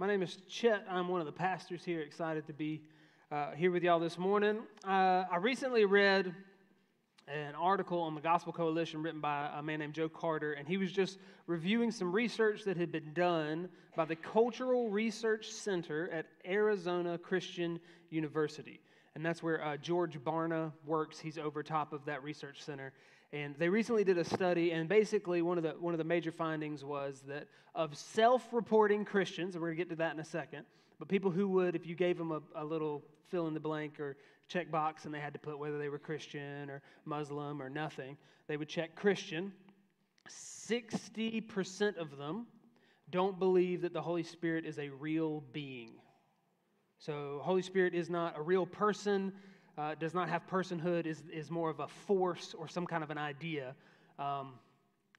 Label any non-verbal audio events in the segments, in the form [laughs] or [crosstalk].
My name is Chet. I'm one of the pastors here. Excited to be uh, here with y'all this morning. Uh, I recently read an article on the Gospel Coalition written by a man named Joe Carter, and he was just reviewing some research that had been done by the Cultural Research Center at Arizona Christian University. And that's where uh, George Barna works. He's over top of that research center. And they recently did a study, and basically, one of the, one of the major findings was that of self reporting Christians, and we're going to get to that in a second, but people who would, if you gave them a, a little fill in the blank or check box and they had to put whether they were Christian or Muslim or nothing, they would check Christian. 60% of them don't believe that the Holy Spirit is a real being. So, Holy Spirit is not a real person uh, does not have personhood, is, is more of a force or some kind of an idea. Um,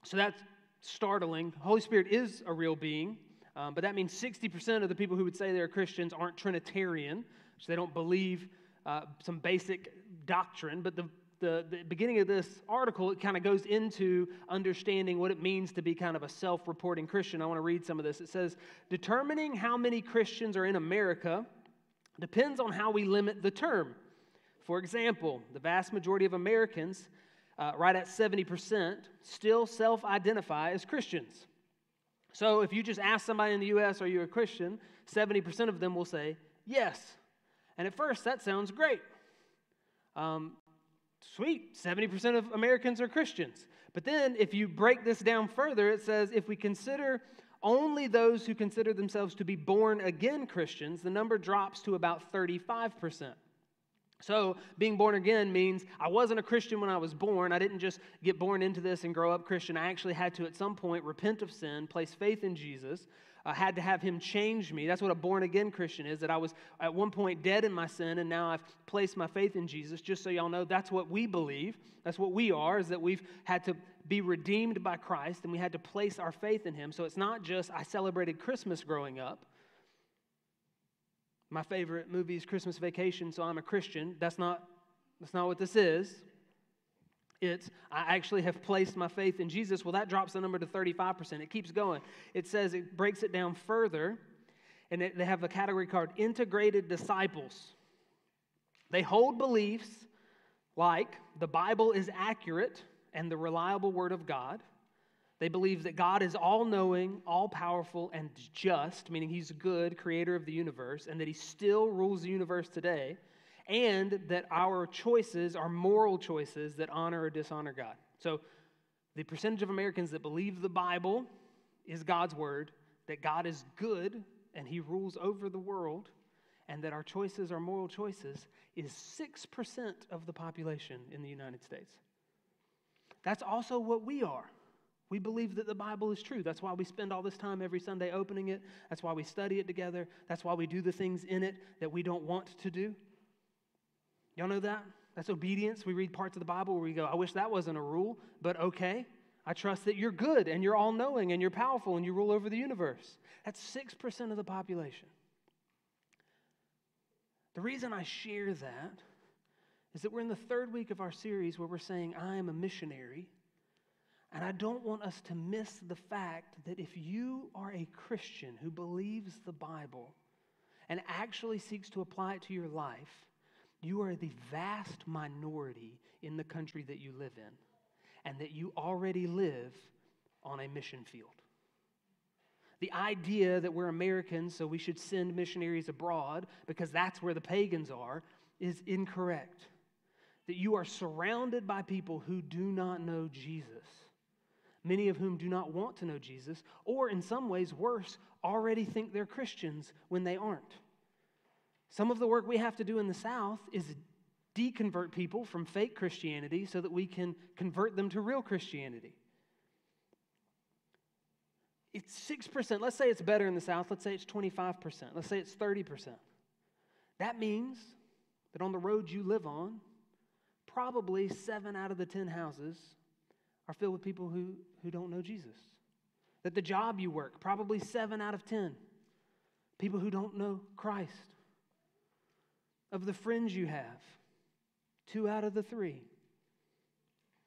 so that's startling. Holy Spirit is a real being, um, but that means 60% of the people who would say they're Christians aren't Trinitarian, so they don't believe uh, some basic doctrine. But the, the, the beginning of this article, it kind of goes into understanding what it means to be kind of a self reporting Christian. I want to read some of this. It says, Determining how many Christians are in America depends on how we limit the term. For example, the vast majority of Americans, uh, right at 70%, still self identify as Christians. So if you just ask somebody in the U.S., are you a Christian? 70% of them will say yes. And at first, that sounds great. Um, sweet, 70% of Americans are Christians. But then, if you break this down further, it says if we consider only those who consider themselves to be born again Christians, the number drops to about 35%. So, being born again means I wasn't a Christian when I was born. I didn't just get born into this and grow up Christian. I actually had to, at some point, repent of sin, place faith in Jesus. I had to have him change me. That's what a born again Christian is that I was at one point dead in my sin, and now I've placed my faith in Jesus. Just so y'all know, that's what we believe. That's what we are, is that we've had to be redeemed by Christ and we had to place our faith in him. So, it's not just I celebrated Christmas growing up. My favorite movie is Christmas Vacation, so I'm a Christian. That's not, that's not what this is. It's, I actually have placed my faith in Jesus. Well, that drops the number to 35%. It keeps going. It says, it breaks it down further, and they have a category called integrated disciples. They hold beliefs like the Bible is accurate and the reliable Word of God. They believe that God is all knowing, all powerful, and just, meaning He's good, creator of the universe, and that He still rules the universe today, and that our choices are moral choices that honor or dishonor God. So, the percentage of Americans that believe the Bible is God's word, that God is good and He rules over the world, and that our choices are moral choices, is 6% of the population in the United States. That's also what we are. We believe that the Bible is true. That's why we spend all this time every Sunday opening it. That's why we study it together. That's why we do the things in it that we don't want to do. Y'all know that? That's obedience. We read parts of the Bible where we go, I wish that wasn't a rule, but okay. I trust that you're good and you're all knowing and you're powerful and you rule over the universe. That's 6% of the population. The reason I share that is that we're in the third week of our series where we're saying, I am a missionary and I don't want us to miss the fact that if you are a Christian who believes the Bible and actually seeks to apply it to your life, you are the vast minority in the country that you live in, and that you already live on a mission field. The idea that we're Americans, so we should send missionaries abroad because that's where the pagans are, is incorrect. That you are surrounded by people who do not know Jesus many of whom do not want to know Jesus, or in some ways, worse, already think they're Christians when they aren't. Some of the work we have to do in the South is deconvert people from fake Christianity so that we can convert them to real Christianity. It's 6%. Let's say it's better in the South. Let's say it's 25%. Let's say it's 30%. That means that on the road you live on, probably seven out of the 10 houses are filled with people who, who don't know Jesus. That the job you work, probably seven out of 10, people who don't know Christ. Of the friends you have, two out of the three.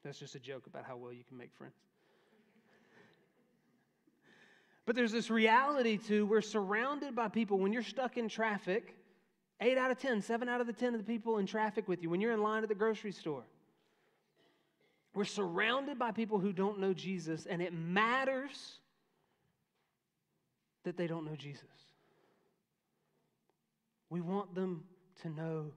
That's just a joke about how well you can make friends. But there's this reality too, we're surrounded by people. When you're stuck in traffic, eight out of ten, seven out of the 10 of the people in traffic with you, when you're in line at the grocery store, we're surrounded by people who don't know Jesus, and it matters that they don't know Jesus. We want them to know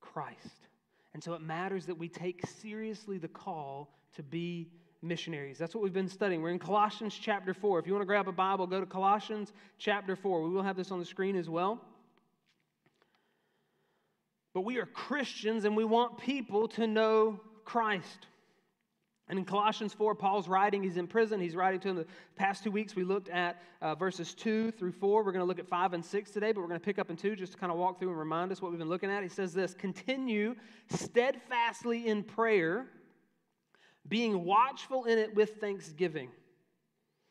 Christ. And so it matters that we take seriously the call to be missionaries. That's what we've been studying. We're in Colossians chapter 4. If you want to grab a Bible, go to Colossians chapter 4. We will have this on the screen as well. But we are Christians and we want people to know Christ. And in Colossians 4, Paul's writing. He's in prison. He's writing to them. The past two weeks, we looked at uh, verses 2 through 4. We're going to look at 5 and 6 today, but we're going to pick up in 2 just to kind of walk through and remind us what we've been looking at. He says this Continue steadfastly in prayer, being watchful in it with thanksgiving.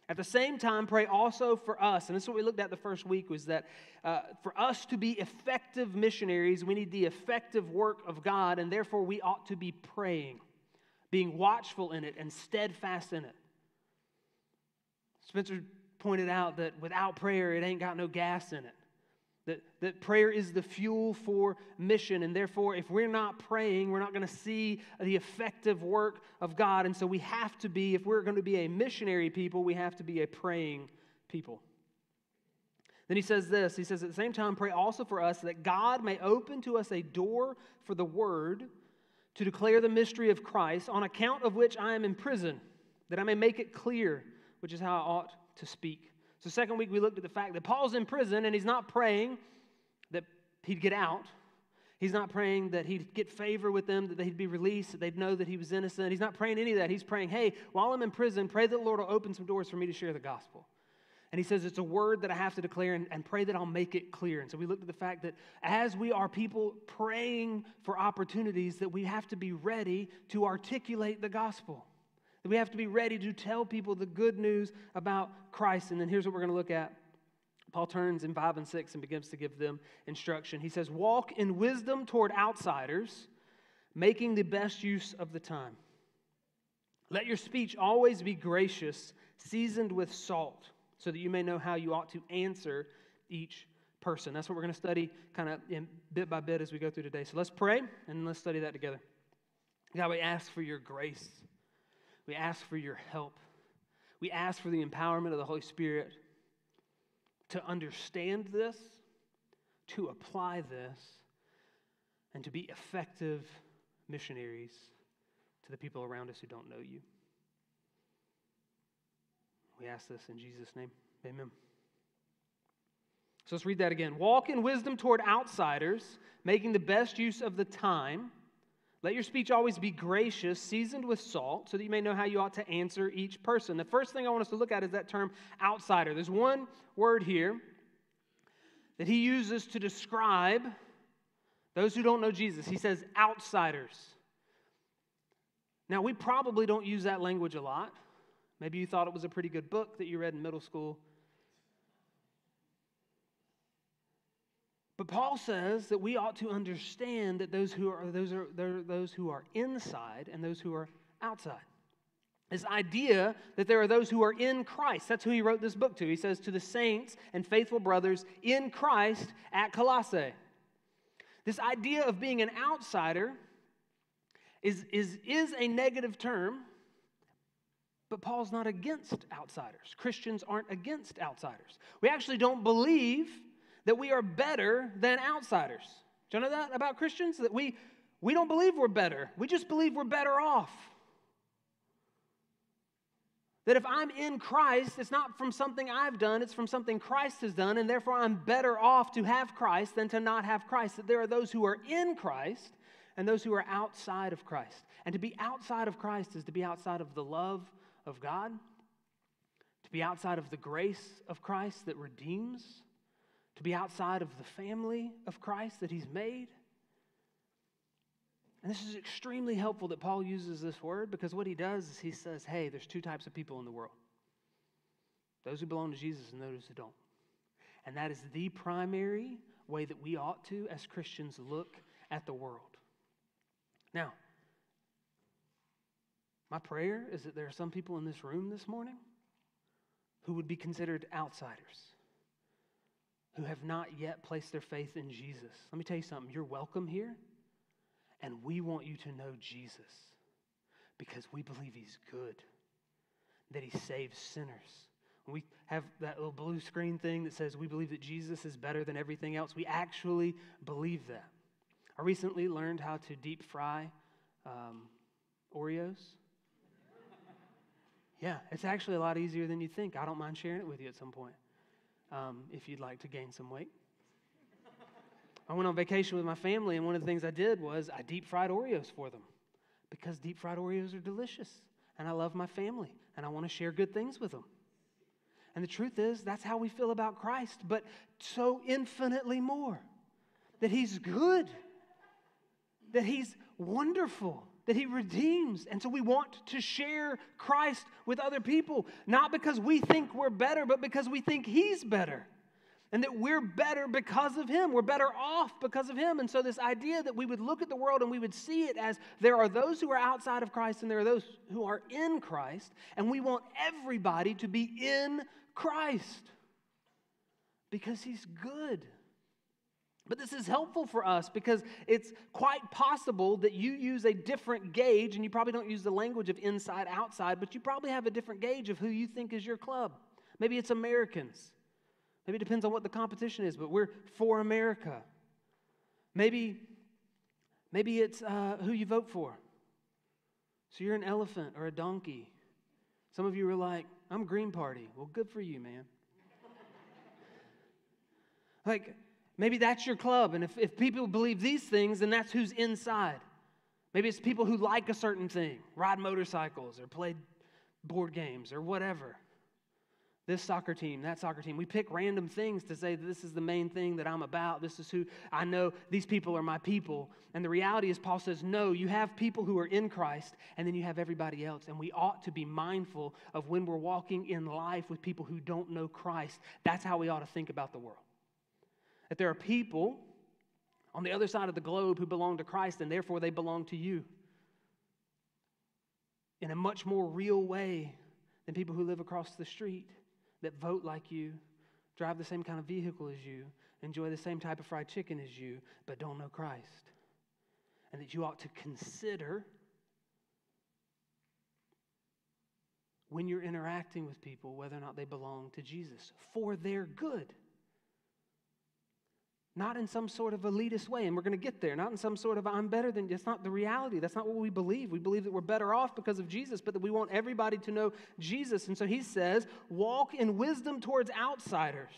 At the same time, pray also for us. And this is what we looked at the first week was that uh, for us to be effective missionaries, we need the effective work of God, and therefore we ought to be praying being watchful in it and steadfast in it. Spencer pointed out that without prayer, it ain't got no gas in it. That, that prayer is the fuel for mission. And therefore, if we're not praying, we're not going to see the effective work of God. And so we have to be, if we're going to be a missionary people, we have to be a praying people. Then he says this He says, at the same time, pray also for us that God may open to us a door for the word to declare the mystery of Christ, on account of which I am in prison, that I may make it clear, which is how I ought to speak. So, second week, we looked at the fact that Paul's in prison and he's not praying that he'd get out. He's not praying that he'd get favor with them, that they'd be released, that they'd know that he was innocent. He's not praying any of that. He's praying, hey, while I'm in prison, pray that the Lord will open some doors for me to share the gospel. And he says it's a word that I have to declare and, and, pray that I'll make it clear. And so we looked at the fact that as we are people praying for opportunities, that we have to be ready to articulate the gospel. That we have to be ready to tell people the good news about Christ. And then here's what we're going to look at. Paul turns in 5 and 6 and begins to give them instruction. He says, Walk in wisdom toward outsiders, making the best use of the time. Let your speech always be gracious, seasoned with salt so that you may know how you ought to answer each person. That's what we're going to study kind of bit by bit as we go through today. So let's pray and let's study that together. God, we ask for your grace. We ask for your help. We ask for the empowerment of the Holy Spirit to understand this, to apply this, and to be effective missionaries to the people around us who don't know you. We ask this in Jesus' name. Amen. So let's read that again. Walk in wisdom toward outsiders, making the best use of the time. Let your speech always be gracious, seasoned with salt, so that you may know how you ought to answer each person. The first thing I want us to look at is that term outsider. There's one word here that he uses to describe those who don't know Jesus. He says outsiders. Now, we probably don't use that language a lot. Maybe you thought it was a pretty good book that you read in middle school. But Paul says that we ought to understand that those who are those are those who are inside and those who are outside. This idea that there are those who are in Christ. That's who he wrote this book to. He says to the saints and faithful brothers in Christ at Colossae. This idea of being an outsider is, is, is a negative term but Paul's not against outsiders. Christians aren't against outsiders. We actually don't believe that we are better than outsiders. Do you know that about Christians? That we, we don't believe we're better, we just believe we're better off. That if I'm in Christ, it's not from something I've done, it's from something Christ has done, and therefore I'm better off to have Christ than to not have Christ. That there are those who are in Christ and those who are outside of Christ. And to be outside of Christ is to be outside of the love of God, to be outside of the grace of Christ that redeems, to be outside of the family of Christ that He's made. And this is extremely helpful that Paul uses this word because what he does is he says, hey, there's two types of people in the world those who belong to Jesus and those who don't. And that is the primary way that we ought to, as Christians, look at the world. Now, my prayer is that there are some people in this room this morning who would be considered outsiders, who have not yet placed their faith in Jesus. Let me tell you something you're welcome here, and we want you to know Jesus because we believe he's good, that he saves sinners. we have that little blue screen thing that says we believe that Jesus is better than everything else, we actually believe that. I recently learned how to deep fry um, Oreos. Yeah, it's actually a lot easier than you think. I don't mind sharing it with you at some point um, if you'd like to gain some weight. I went on vacation with my family, and one of the things I did was I deep fried Oreos for them because deep fried Oreos are delicious. And I love my family, and I want to share good things with them. And the truth is, that's how we feel about Christ, but so infinitely more. That He's good, that He's wonderful, that He redeems. And so we want to share Christ with other people, not because we think we're better, but because we think He's better. And that we're better because of Him. We're better off because of Him. And so, this idea that we would look at the world and we would see it as there are those who are outside of Christ and there are those who are in Christ, and we want everybody to be in Christ because He's good. But this is helpful for us because it's quite possible that you use a different gauge, and you probably don't use the language of inside outside, but you probably have a different gauge of who you think is your club. Maybe it's Americans. Maybe it depends on what the competition is, but we're for America. Maybe, maybe it's uh, who you vote for. So you're an elephant or a donkey. Some of you are like, I'm Green Party. Well, good for you, man. like, Maybe that's your club. And if, if people believe these things, then that's who's inside. Maybe it's people who like a certain thing, ride motorcycles or play board games or whatever. This soccer team, that soccer team. We pick random things to say this is the main thing that I'm about. This is who I know. These people are my people. And the reality is, Paul says, no, you have people who are in Christ, and then you have everybody else. And we ought to be mindful of when we're walking in life with people who don't know Christ. That's how we ought to think about the world. That there are people on the other side of the globe who belong to Christ and therefore they belong to you in a much more real way than people who live across the street that vote like you, drive the same kind of vehicle as you, enjoy the same type of fried chicken as you, but don't know Christ. And that you ought to consider when you're interacting with people whether or not they belong to Jesus for their good not in some sort of elitist way, and we're going to get there, not in some sort of I'm better than, that's not the reality. That's not what we believe. We believe that we're better off because of Jesus, but that we want everybody to know Jesus. And so he says, walk in wisdom towards outsiders.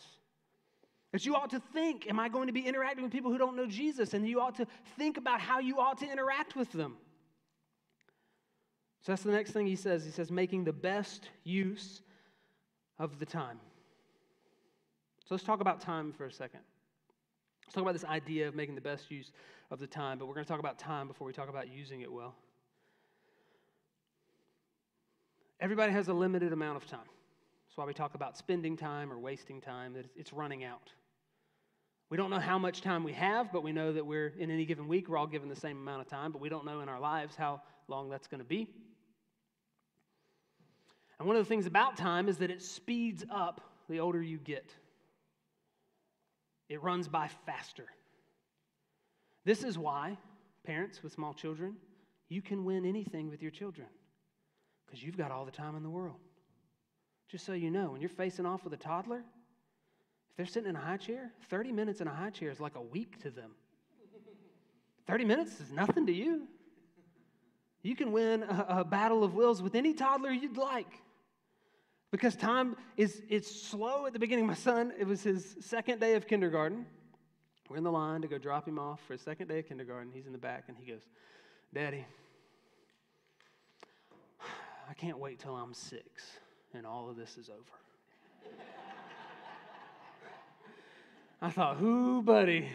That you ought to think, am I going to be interacting with people who don't know Jesus? And you ought to think about how you ought to interact with them. So that's the next thing he says. He says, making the best use of the time. So let's talk about time for a second. Let's talk about this idea of making the best use of the time, but we're going to talk about time before we talk about using it well. Everybody has a limited amount of time. That's why we talk about spending time or wasting time, that it's running out. We don't know how much time we have, but we know that we're in any given week, we're all given the same amount of time, but we don't know in our lives how long that's going to be. And one of the things about time is that it speeds up the older you get it runs by faster. This is why, parents with small children, you can win anything with your children because you've got all the time in the world. Just so you know, when you're facing off with a toddler, if they're sitting in a high chair, 30 minutes in a high chair is like a week to them. 30 minutes is nothing to you. You can win a, a battle of wills with any toddler you'd like. Because time is it's slow at the beginning. My son, it was his second day of kindergarten. We're in the line to go drop him off for his second day of kindergarten. He's in the back and he goes, Daddy, I can't wait till I'm six and all of this is over. [laughs] I thought, who, buddy?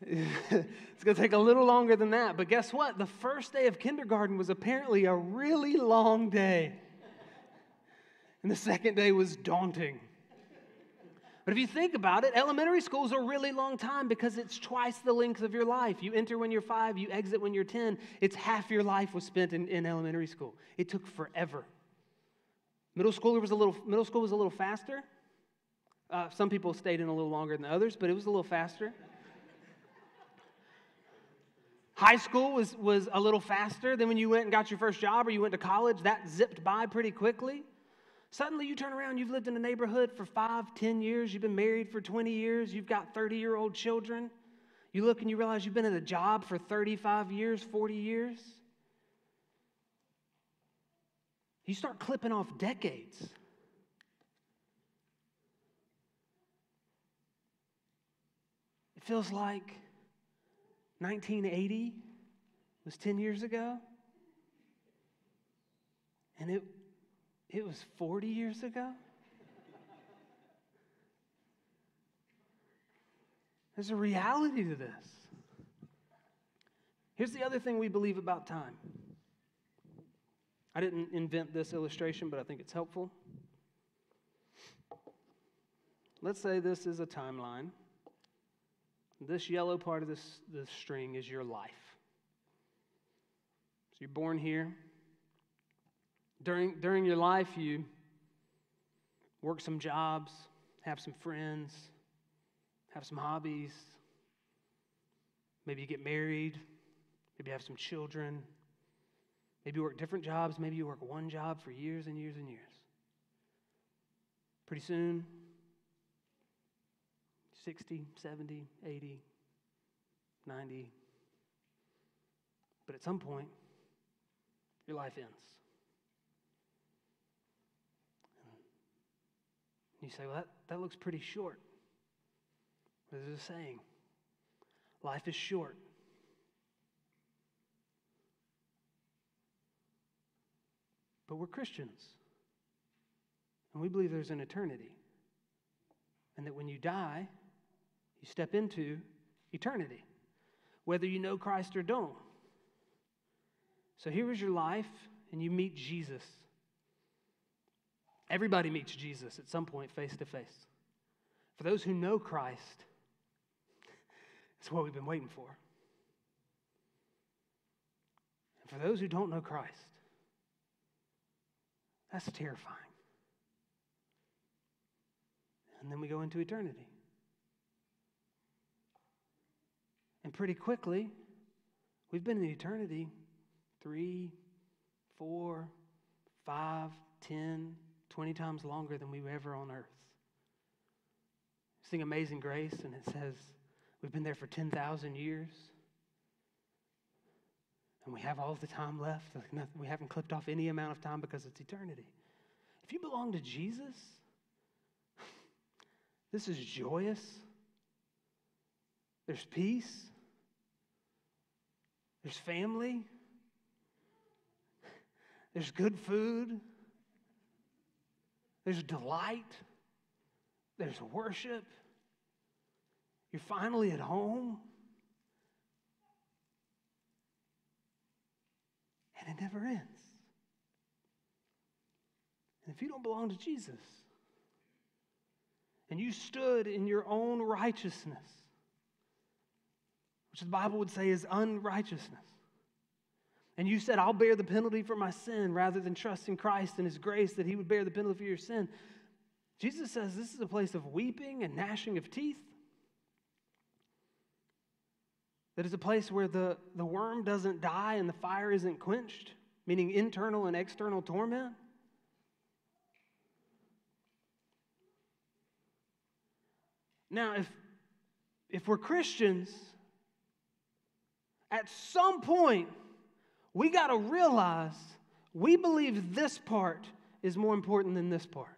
[laughs] it's going to take a little longer than that. But guess what? The first day of kindergarten was apparently a really long day. And the second day was daunting. But if you think about it, elementary school is a really long time because it's twice the length of your life. You enter when you're five, you exit when you're 10. It's half your life was spent in, in elementary school. It took forever. Middle school was a little, middle school was a little faster. Uh, some people stayed in a little longer than others, but it was a little faster. High school was, was a little faster than when you went and got your first job or you went to college. That zipped by pretty quickly. Suddenly you turn around, you've lived in a neighborhood for five, ten years, you've been married for 20 years, you've got 30 year old children. You look and you realize you've been at a job for 35 years, 40 years. You start clipping off decades. It feels like 1980 was 10 years ago. And it, it was 40 years ago. There's a reality to this. Here's the other thing we believe about time. I didn't invent this illustration, but I think it's helpful. Let's say this is a timeline. This yellow part of this, this string is your life. So you're born here. During, during your life, you work some jobs, have some friends, have some hobbies. Maybe you get married. Maybe you have some children. Maybe you work different jobs. Maybe you work one job for years and years and years. Pretty soon, 60, 70, 80, 90. But at some point, your life ends. You say, well, that, that looks pretty short. Is it saying? Life is short. But we're Christians. And we believe there's an eternity. And that when you die, you step into eternity, whether you know Christ or don't. So here is your life, and you meet Jesus. Everybody meets Jesus at some point face to face. For those who know Christ, it's what we've been waiting for. And for those who don't know Christ, that's terrifying. And then we go into eternity. And pretty quickly, we've been in eternity three, four, five, ten, twenty times longer than we were ever on earth. Sing Amazing Grace, and it says we've been there for 10,000 years. And we have all the time left. We haven't clipped off any amount of time because it's eternity. If you belong to Jesus, [laughs] this is joyous. There's peace. There's family. There's good food. There's delight. There's worship. You're finally at home. And it never ends. And if you don't belong to Jesus, and you stood in your own righteousness, which the Bible would say is unrighteousness, and you said, I'll bear the penalty for my sin rather than trust in Christ and His grace that He would bear the penalty for your sin, Jesus says this is a place of weeping and gnashing of teeth. That is a place where the, the worm doesn't die and the fire isn't quenched, meaning internal and external torment. Now, if, if we're Christians, at some point, we got to realize we believe this part is more important than this part.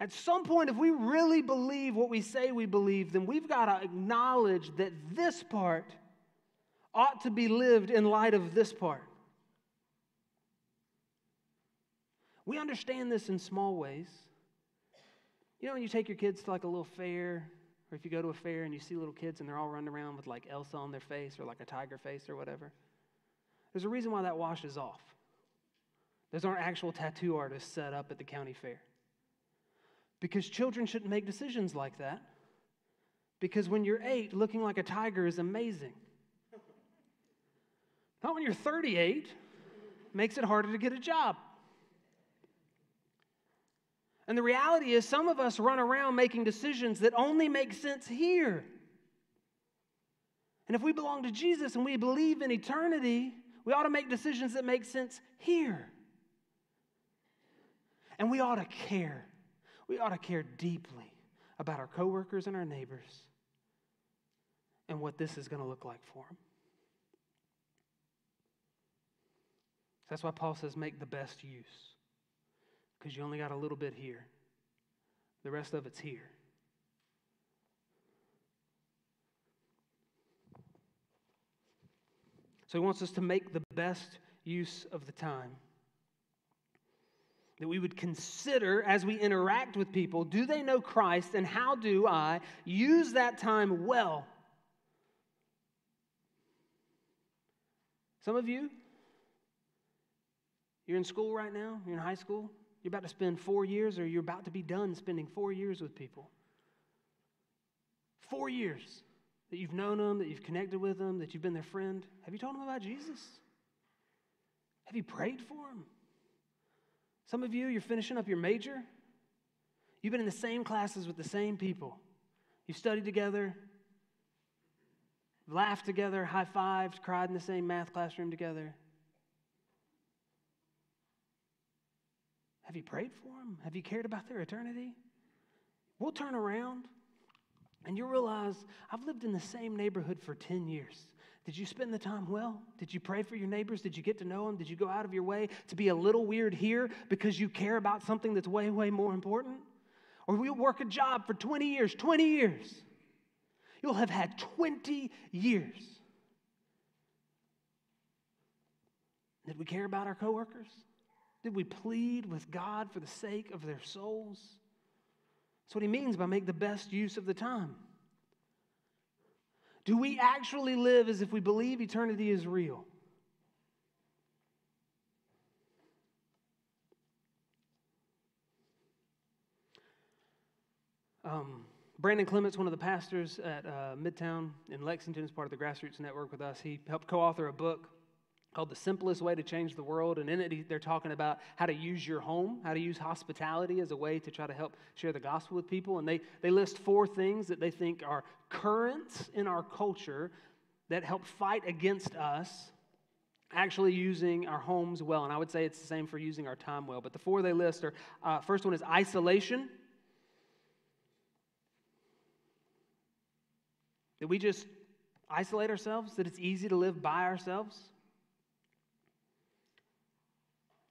At some point, if we really believe what we say we believe, then we've got to acknowledge that this part ought to be lived in light of this part. We understand this in small ways. You know, when you take your kids to like a little fair, or if you go to a fair and you see little kids and they're all running around with like Elsa on their face or like a tiger face or whatever, there's a reason why that washes off. Those aren't actual tattoo artists set up at the county fair. Because children shouldn't make decisions like that. Because when you're eight, looking like a tiger is amazing. Not when you're 38. makes it harder to get a job. And the reality is, some of us run around making decisions that only make sense here. And if we belong to Jesus and we believe in eternity, we ought to make decisions that make sense here. And we ought to care. We ought to care deeply about our coworkers and our neighbors and what this is going to look like for them. That's why Paul says, make the best use, because you only got a little bit here, the rest of it's here. So he wants us to make the best use of the time. That we would consider as we interact with people do they know Christ and how do I use that time well? Some of you, you're in school right now, you're in high school, you're about to spend four years or you're about to be done spending four years with people. Four years that you've known them, that you've connected with them, that you've been their friend. Have you told them about Jesus? Have you prayed for them? Some of you, you're finishing up your major. You've been in the same classes with the same people. You've studied together, laughed together, high fived, cried in the same math classroom together. Have you prayed for them? Have you cared about their eternity? We'll turn around and you realize I've lived in the same neighborhood for 10 years. Did you spend the time well? Did you pray for your neighbors? Did you get to know them? Did you go out of your way to be a little weird here because you care about something that's way, way more important? Or we'll work a job for 20 years? 20 years. You'll have had 20 years. Did we care about our coworkers? Did we plead with God for the sake of their souls? That's what he means by make the best use of the time. Do we actually live as if we believe eternity is real? Um, Brandon Clements, one of the pastors at uh, Midtown in Lexington, is part of the Grassroots Network with us. He helped co author a book called The Simplest Way to Change the World. And in it, they're talking about how to use your home, how to use hospitality as a way to try to help share the gospel with people. And they, they list four things that they think are currents in our culture that help fight against us actually using our homes well. And I would say it's the same for using our time well. But the four they list are uh, first one is isolation. That we just isolate ourselves, that it's easy to live by ourselves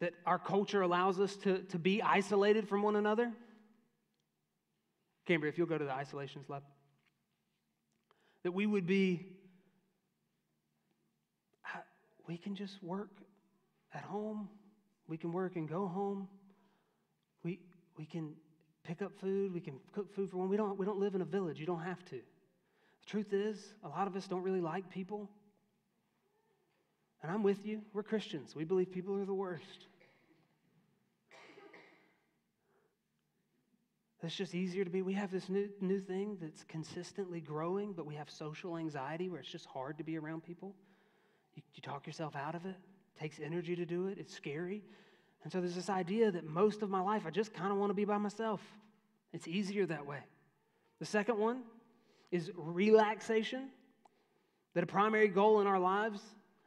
that our culture allows us to, to be isolated from one another? Cambria, if you'll go to the isolations lab. That we would be, we can just work at home. We can work and go home. We, we can pick up food. We can cook food for one. We don't, we don't live in a village. You don't have to. The truth is, a lot of us don't really like people. And I'm with you. We're Christians. We believe people are the worst. It's just easier to be. We have this new, new thing that's consistently growing, but we have social anxiety where it's just hard to be around people. You, you talk yourself out of it. It takes energy to do it. It's scary. And so there's this idea that most of my life I just kind of want to be by myself. It's easier that way. The second one is relaxation. That a primary goal in our lives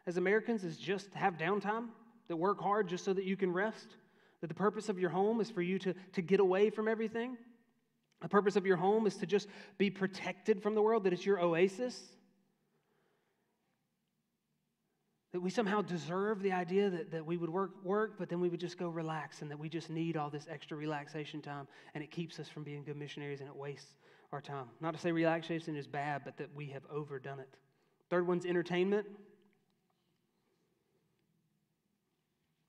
as Americans is just to have downtime, that work hard just so that you can rest. That the purpose of your home is for you to, to get away from everything. The purpose of your home is to just be protected from the world, that it's your oasis. That we somehow deserve the idea that, that we would work, work, but then we would just go relax, and that we just need all this extra relaxation time, and it keeps us from being good missionaries and it wastes our time. Not to say relaxation is bad, but that we have overdone it. Third one's entertainment.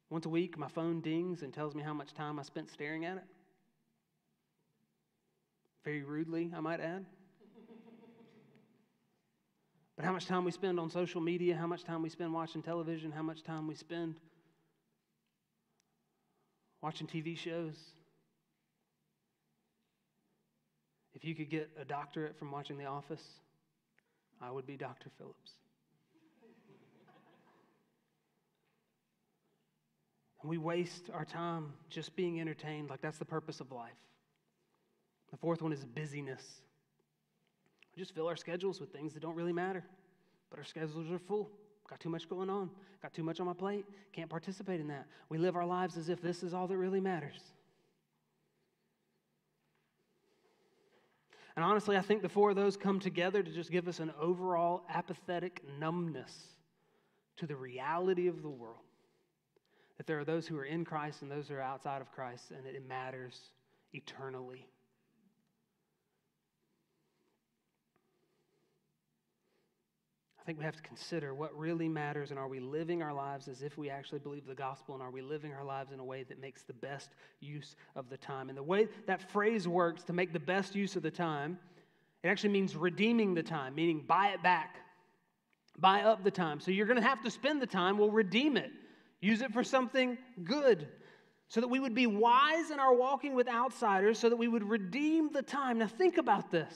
Once a week, my phone dings and tells me how much time I spent staring at it. Very rudely, I might add. [laughs] But how much time we spend on social media, how much time we spend watching television, how much time we spend watching TV shows. If you could get a doctorate from watching The Office, I would be Dr. Phillips. We waste our time just being entertained, like that's the purpose of life. The fourth one is busyness. We just fill our schedules with things that don't really matter, but our schedules are full. Got too much going on. Got too much on my plate. Can't participate in that. We live our lives as if this is all that really matters. And honestly, I think the four of those come together to just give us an overall apathetic numbness to the reality of the world. That there are those who are in Christ and those who are outside of Christ, and it matters eternally. I think we have to consider what really matters and are we living our lives as if we actually believe the gospel and are we living our lives in a way that makes the best use of the time? And the way that phrase works to make the best use of the time, it actually means redeeming the time, meaning buy it back, buy up the time. So you're going to have to spend the time, we'll redeem it, use it for something good. So that we would be wise in our walking with outsiders, so that we would redeem the time. Now, think about this.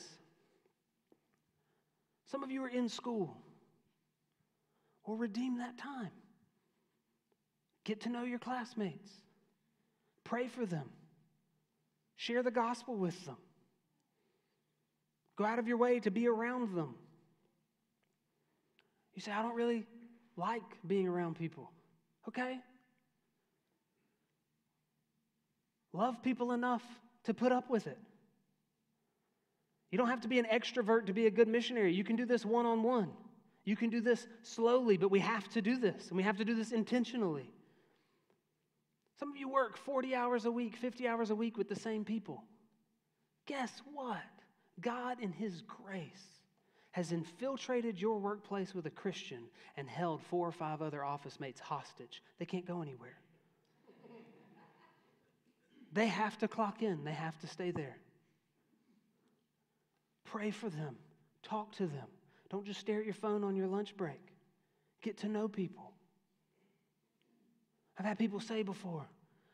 Some of you are in school. Well, redeem that time. Get to know your classmates. Pray for them. Share the gospel with them. Go out of your way to be around them. You say, I don't really like being around people. Okay. Love people enough to put up with it. You don't have to be an extrovert to be a good missionary. You can do this one on one. You can do this slowly, but we have to do this, and we have to do this intentionally. Some of you work 40 hours a week, 50 hours a week with the same people. Guess what? God, in His grace, has infiltrated your workplace with a Christian and held four or five other office mates hostage. They can't go anywhere. They have to clock in, they have to stay there. Pray for them, talk to them. Don't just stare at your phone on your lunch break. Get to know people. I've had people say before,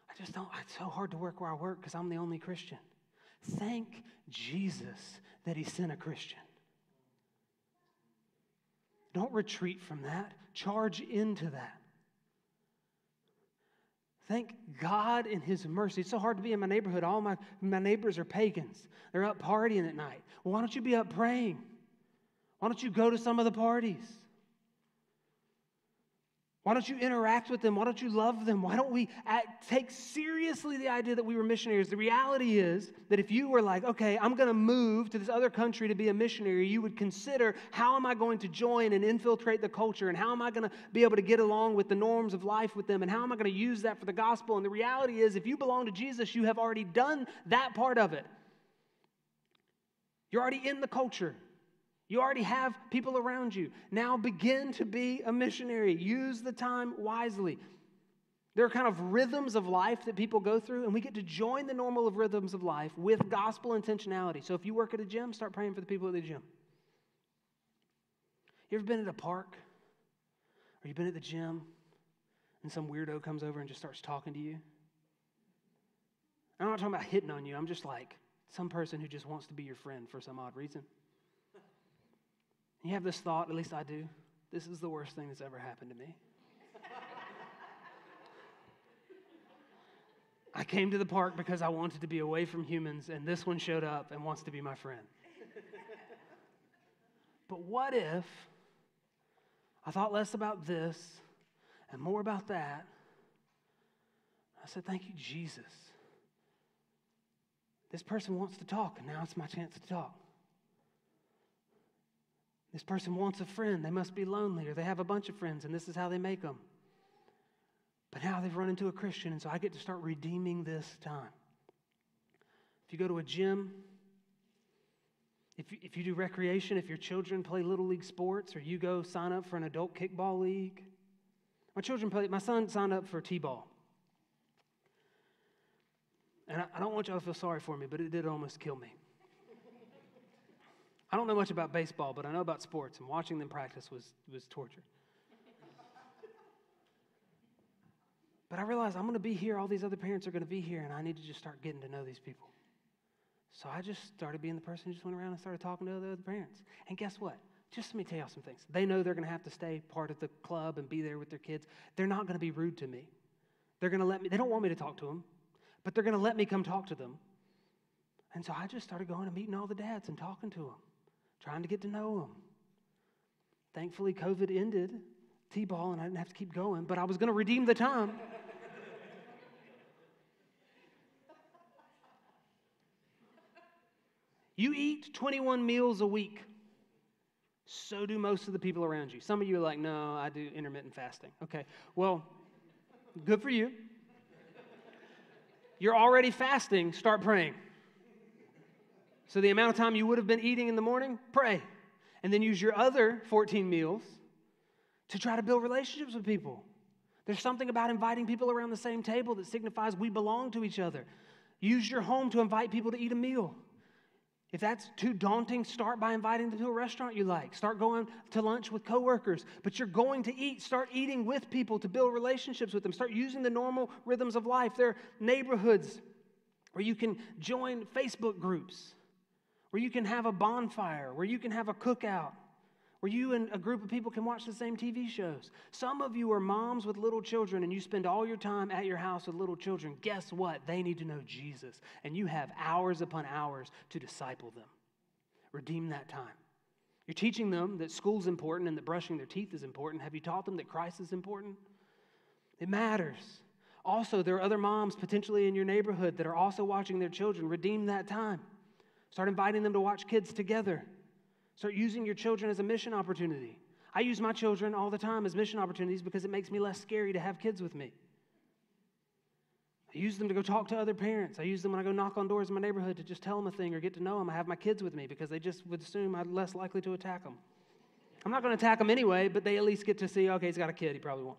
I just don't, it's so hard to work where I work because I'm the only Christian. Thank Jesus that He sent a Christian. Don't retreat from that, charge into that. Thank God in His mercy. It's so hard to be in my neighborhood. All my, my neighbors are pagans. They're up partying at night. Well, why don't you be up praying? Why don't you go to some of the parties? Why don't you interact with them? Why don't you love them? Why don't we act, take seriously the idea that we were missionaries? The reality is that if you were like, okay, I'm going to move to this other country to be a missionary, you would consider how am I going to join and infiltrate the culture? And how am I going to be able to get along with the norms of life with them? And how am I going to use that for the gospel? And the reality is, if you belong to Jesus, you have already done that part of it. You're already in the culture. You already have people around you. Now begin to be a missionary. Use the time wisely. There are kind of rhythms of life that people go through, and we get to join the normal of rhythms of life with gospel intentionality. So if you work at a gym, start praying for the people at the gym. You ever been at a park? Or you've been at the gym and some weirdo comes over and just starts talking to you? I'm not talking about hitting on you. I'm just like some person who just wants to be your friend for some odd reason. You have this thought, at least I do. This is the worst thing that's ever happened to me. I came to the park because I wanted to be away from humans, and this one showed up and wants to be my friend. but what if I thought less about this and more about that? I said, Thank you, Jesus. This person wants to talk, and now it's my chance to talk. This person wants a friend. They must be lonely, or they have a bunch of friends, and this is how they make them. But now they've run into a Christian, and so I get to start redeeming this time. If you go to a gym, if you, if you do recreation, if your children play little league sports, or you go sign up for an adult kickball league, my children play, my son signed up for T ball. And I, I don't want y'all to feel sorry for me, but it did almost kill me. I don't know much about baseball, but I know about sports, and watching them practice was, was torture. but I realized I'm going to be here, all these other parents are going to be here, and I need to just start getting to know these people. So I just started being the person who just went around and started talking to the other parents. And guess what? Just let me tell you some things. They know they're going to have to stay part of the club and be there with their kids. They're not going to be rude to me. They're going to let me, they don't want me to talk to them, but they're going to let me come talk to them. And so I just started going and meeting all the dads and talking to them, trying to get to know them. Thankfully, COVID ended T ball and I didn't have to keep going, but I was going to redeem the time. [laughs] you eat 21 meals a week. So do most of the people around you. Some of you are like, no, I do intermittent fasting. Okay, well, good for you. You're already fasting, start praying. So, the amount of time you would have been eating in the morning, pray. And then use your other 14 meals to try to build relationships with people. There's something about inviting people around the same table that signifies we belong to each other. Use your home to invite people to eat a meal. If that's too daunting, start by inviting them to a restaurant you like. Start going to lunch with coworkers. But you're going to eat. Start eating with people to build relationships with them. Start using the normal rhythms of life. There are neighborhoods where you can join Facebook groups, where you can have a bonfire, where you can have a cookout where you and a group of people can watch the same TV shows. Some of you are moms with little children and you spend all your time at your house with little children. Guess what? They need to know Jesus, and you have hours upon hours to disciple them. Redeem that time. You're teaching them that school's important and that brushing their teeth is important. Have you taught them that Christ is important? It matters. Also, there are other moms potentially in your neighborhood that are also watching their children. Redeem that time. Start inviting them to watch kids together. Start using your children as a mission opportunity. I use my children all the time as mission opportunities because it makes me less scary to have kids with me. I use them to go talk to other parents. I use them when I go knock on doors in my neighborhood to just tell them a thing or get to know them. I have my kids with me because they just would assume I'm less likely to attack them. I'm not going to attack them anyway, but they at least get to see, okay, he's got a kid. He probably won't.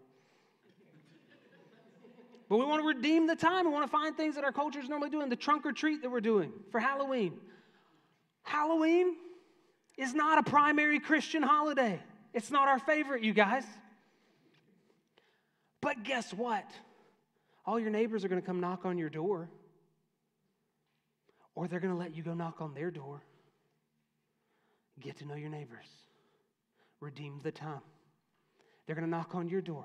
But we want to redeem the time. We want to find things that our culture is normally doing. The trunk or treat that we're doing for Halloween. Halloween, is not a primary Christian holiday. It's not our favorite, you guys. But guess what? All your neighbors are going to come knock on your door, or they're going to let you go knock on their door. Get to know your neighbors, redeem the time. They're going to knock on your door.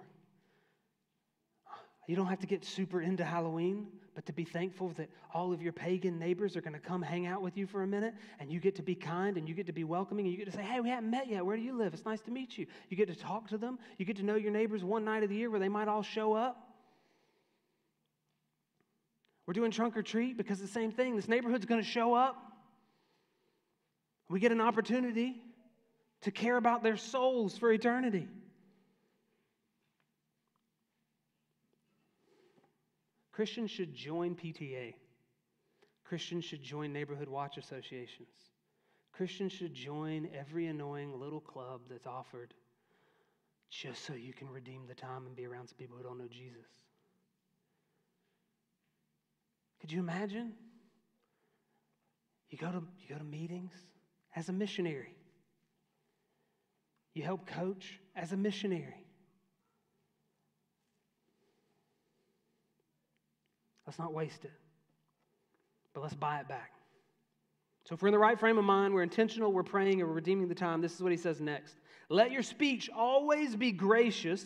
You don't have to get super into Halloween, but to be thankful that all of your pagan neighbors are going to come hang out with you for a minute and you get to be kind and you get to be welcoming and you get to say, hey, we haven't met yet. Where do you live? It's nice to meet you. You get to talk to them. You get to know your neighbors one night of the year where they might all show up. We're doing trunk or treat because the same thing. This neighborhood's going to show up. We get an opportunity to care about their souls for eternity. Christians should join PTA. Christians should join neighborhood watch associations. Christians should join every annoying little club that's offered just so you can redeem the time and be around some people who don't know Jesus. Could you imagine? You go to, you go to meetings as a missionary. You help coach as a missionary. Let's not waste it, but let's buy it back. So, if we're in the right frame of mind, we're intentional, we're praying, and we're redeeming the time, this is what he says next. Let your speech always be gracious,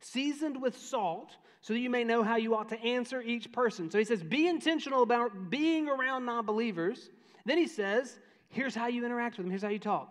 seasoned with salt, so that you may know how you ought to answer each person. So he says, be intentional about being around non believers. Then he says, here's how you interact with them, here's how you talk.